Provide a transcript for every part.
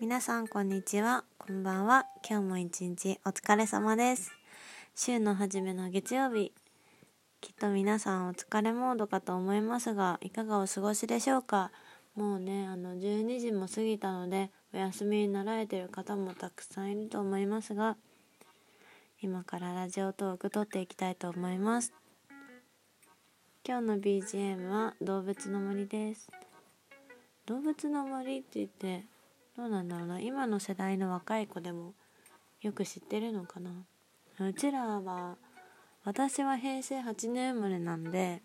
皆さんこんにちは。こんばんは。今日も一日お疲れ様です。週の初めの月曜日。きっと皆さんお疲れモードかと思いますがいかがお過ごしでしょうか。もうねあの12時も過ぎたのでお休みになられてる方もたくさんいると思いますが今からラジオトーク撮っていきたいと思います。今日の BGM は動物の森です。動物の森って言ってどうなんだろうな。今の世代の若い子でもよく知ってるのかな。うちらは私は平成8年生まれなんで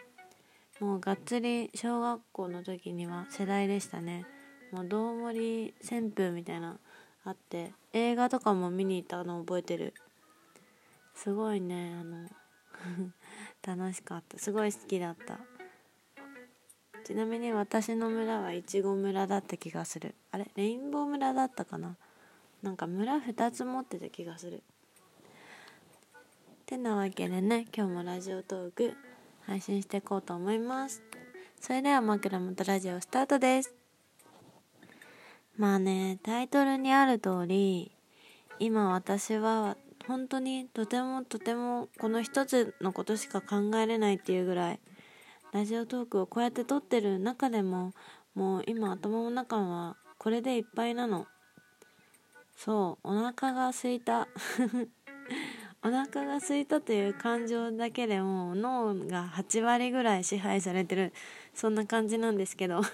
もうがっつり小学校の時には世代でしたね。もう道森旋風みたいなあって映画とかも見に行ったの覚えてる。すごいねあの 楽しかった。すごい好きだった。ちなみに私の村はいちご村だった気がする。あれ？レインボー村だったかな？なんか村2つ持ってた気がする。てなわけでね今日もラジオトーク配信していこうと思います。それでは枕元ラジオスタートです。まあねタイトルにある通り今私は本当にとてもとてもこの一つのことしか考えれないっていうぐらいラジオトークをこうやって撮ってる中でももう今頭の中はこれでいっぱいなの。そうお腹が空いた。お腹が空いたという感情だけでも脳が8割ぐらい支配されてる。そんな感じなんですけど。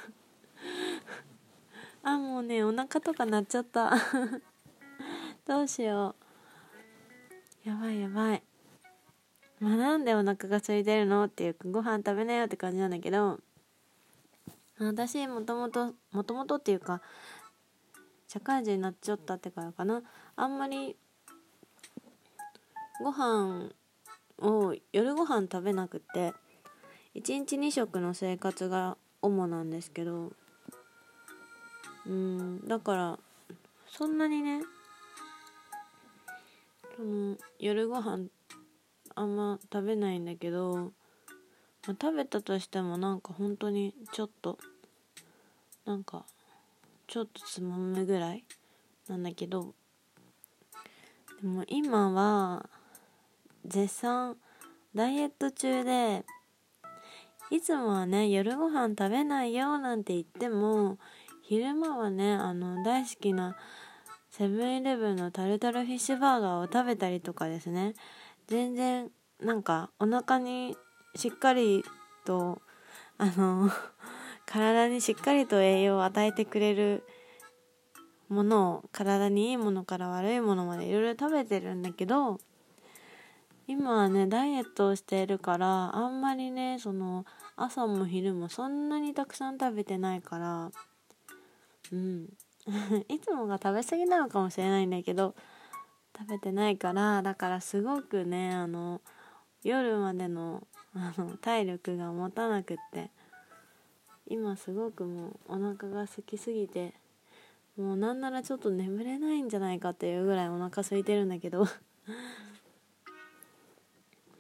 あもうねお腹とか鳴っちゃった。どうしよう。やばいやばい。まあ、なんでお腹が空いてるの？っていうかご飯食べなよって感じなんだけど私もともともともとっていうか社会人になっちゃったってからかな。あんまりご飯を夜ご飯食べなくて1日2食の生活が主なんですけどうんだからそんなにねその夜ご飯あんま食べないんだけど、まあ、食べたとしてもなんか本当にちょっとなんかちょっとつまむぐらいなんだけどでも今は絶賛ダイエット中でいつもはね夜ご飯食べないよなんて言っても昼間はねあの大好きなセブンイレブンのタルタルフィッシュバーガーを食べたりとかですね。全然なんかお腹にしっかりとあの 体にしっかりと栄養を与えてくれるものを体にいいものから悪いものまでいろいろ食べてるんだけど今はねダイエットをしているからあんまりねその朝も昼もそんなにたくさん食べてないからうん。いつもが食べ過ぎなのかもしれないんだけど食べてないからだからすごくねあの夜までのあの体力が持たなくって今すごくもうお腹が空きすぎてもうなんならちょっと眠れないんじゃないかっていうぐらいお腹空いてるんだけど。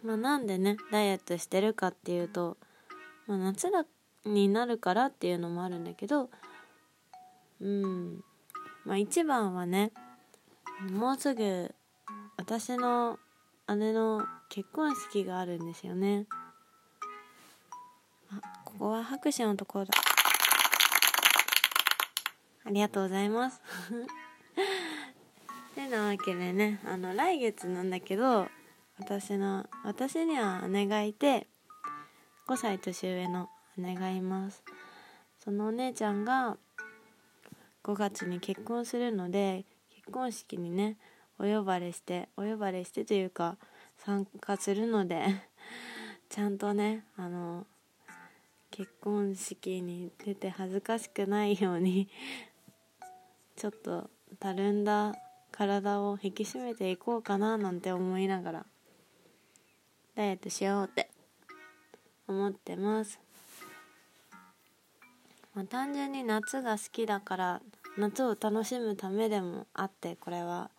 まあなんでねダイエットしてるかっていうと、まあ、夏だになるからっていうのもあるんだけどうん。まあ一番はねもうすぐ私の姉の結婚式があるんですよね。あここは拍手のところだ。ありがとうございます。てなわけでねあの来月なんだけど私の私には姉がいて5歳年上の姉がいます。そのお姉ちゃんが5月に結婚するので結婚式にねお呼ばれしてお呼ばれしてというか参加するので ちゃんとねあの結婚式に出て恥ずかしくないように ちょっとたるんだ体を引き締めていこうかななんて思いながらダイエットしようって思ってます、まあ、単純に夏が好きだから夏を楽しむためでもあってこれは。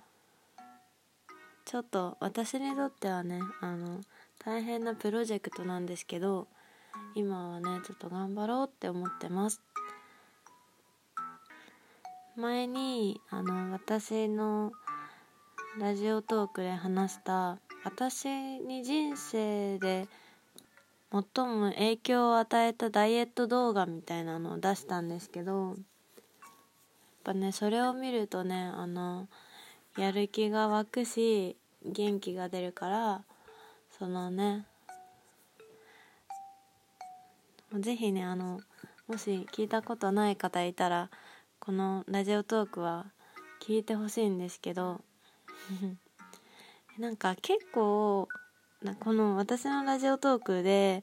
ちょっと私にとってはねあの大変なプロジェクトなんですけど今はねちょっと頑張ろうって思ってます。前にあの私のラジオトークで話した私に人生で最も影響を与えたダイエット動画みたいなのを出したんですけどぱねそれを見るとねあのやる気が湧くし元気が出るからそのねぜひねあのもし聞いたことない方いたらこのラジオトークは聞いてほしいんですけど なんか結構この私のラジオトークで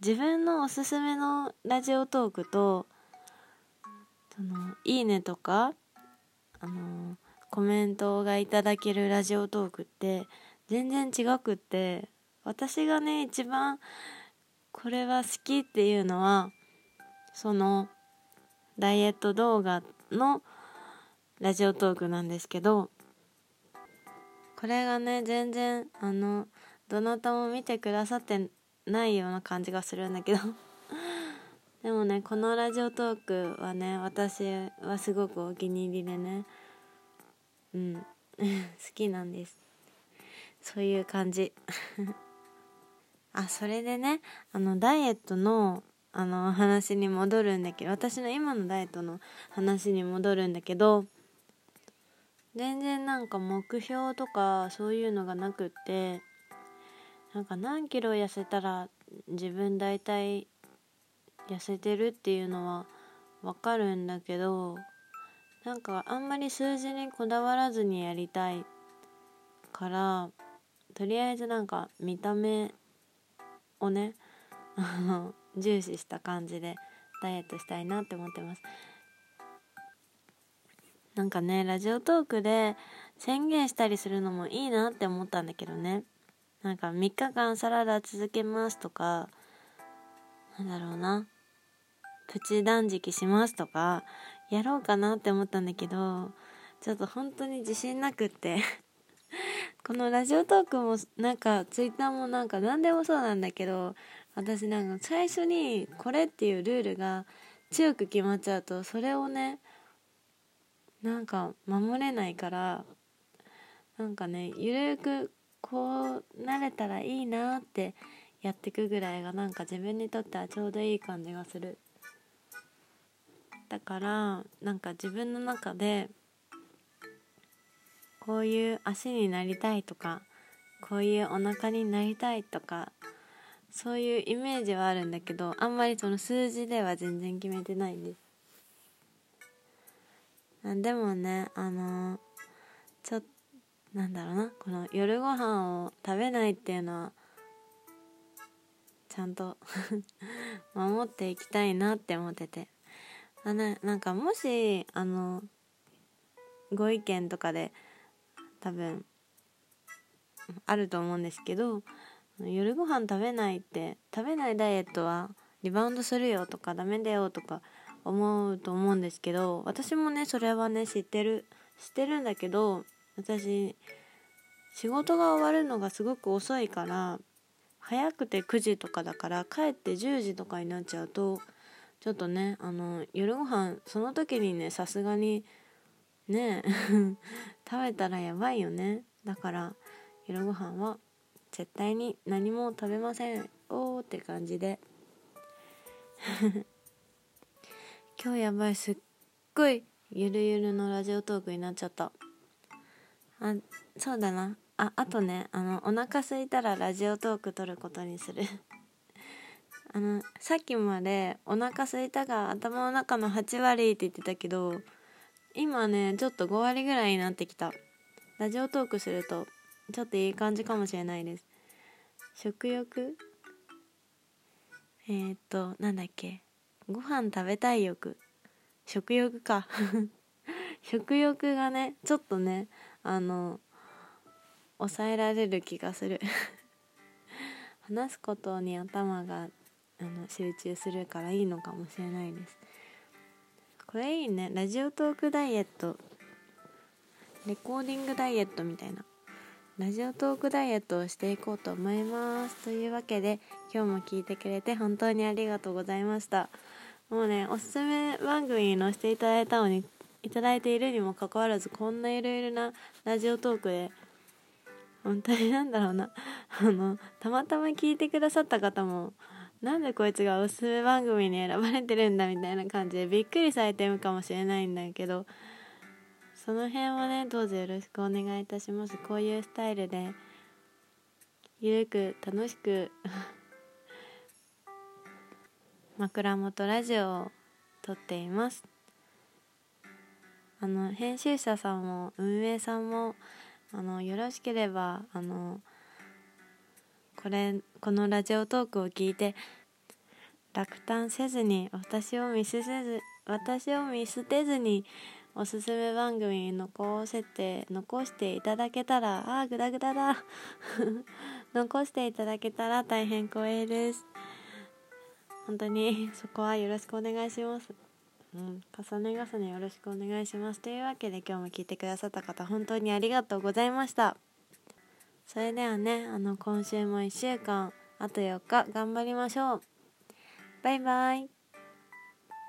自分のおすすめのラジオトークとそのいいねとかあのコメントがいただけるラジオトークって全然違くって私がね一番これは好きっていうのはそのダイエット動画のラジオトークなんですけどこれがね全然あのどなたも見てくださってないような感じがするんだけど。でもねこのラジオトークはね私はすごくお気に入りでね。うん。好きなんです。そういう感じ。あそれでねあのダイエットのあの話に戻るんだけど私の今のダイエットの話に戻るんだけど全然なんか目標とかそういうのがなくってなんか何キロ痩せたら自分大体痩せてるっていうのはわかるんだけどなんかあんまり数字にこだわらずにやりたいからとりあえずなんか見た目をね 重視した感じでダイエットしたいなって思ってます。なんかねラジオトークで宣言したりするのもいいなって思ったんだけどね。なんか3日間サラダ続けますとかなんだろうな。プチ断食しますとかやろうかなって思ったんだけどちょっと本当に自信なくって。このラジオトークもなんかツイッターもなんか何でもそうなんだけど私なんか最初にこれっていうルールが強く決まっちゃうとそれをねなんか守れないからなんかねゆるくこうなれたらいいなってやってくぐらいがなんか自分にとってはちょうどいい感じがする。だからなんか自分の中でこういう足になりたいとかこういうお腹になりたいとかそういうイメージはあるんだけどあんまりその数字では全然決めてないんです。でもねあの、ちょっとなんだろうなこの夜ご飯を食べないっていうのはちゃんと 守っていきたいなって思ってて。あななんかもしあのご意見とかで多分あると思うんですけど夜ご飯食べないって食べないダイエットはリバウンドするよとかダメだよとか思うと思うんですけど私もねそれはね知ってる知ってるんだけど私仕事が終わるのがすごく遅いから早くて9時とかだから帰って10時とかになっちゃうとちょっとねあの夜ご飯その時にねさすがにね 食べたらやばいよね。だから夜ご飯は絶対に何も食べません。おーって感じで。今日やばいすっごいゆるゆるのラジオトークになっちゃった。あそうだな。ああとねあのお腹すいたらラジオトーク撮ることにする。あのさっきまでお腹すいたが頭の中の8割って言ってたけど今ねちょっと5割ぐらいになってきた。ラジオトークするとちょっといい感じかもしれないです。食欲？えー、っとなんだっけ？ご飯食べたい欲？食欲か。食欲がねちょっとねあの抑えられる気がする。話すことに頭があの集中するからいいのかもしれないです。これいいね。ラジオトークダイエット。レコーディングダイエットみたいな。ラジオトークダイエットをしていこうと思います。というわけで今日も聞いてくれて本当にありがとうございました。もうねおすすめ番組に載せていただいたのにいただいているにもかかわらずこんないろいろなラジオトークで本当になんだろうな。あのたまたま聞いてくださった方もなんでこいつがおすすめ番組に選ばれてるんだみたいな感じでびっくりされてるかもしれないんだけどその辺はねどうぞよろしくお願いいたします。こういうスタイルでゆるく楽しく 枕元ラジオを撮っています。あの編集者さんも運営さんもあのよろしければあのこれこのラジオトークを聞いて落胆せずに私を見捨てず私を見捨てずにおすすめ番組に残せて残していただけたらあーグダグダだ。残していただけたら大変光栄です。本当にそこはよろしくお願いします。うん重ね重ねよろしくお願いします。というわけで今日も聞いてくださった方本当にありがとうございました。それではね。あの今週も1週間あと4日頑張りましょう。バイバイ。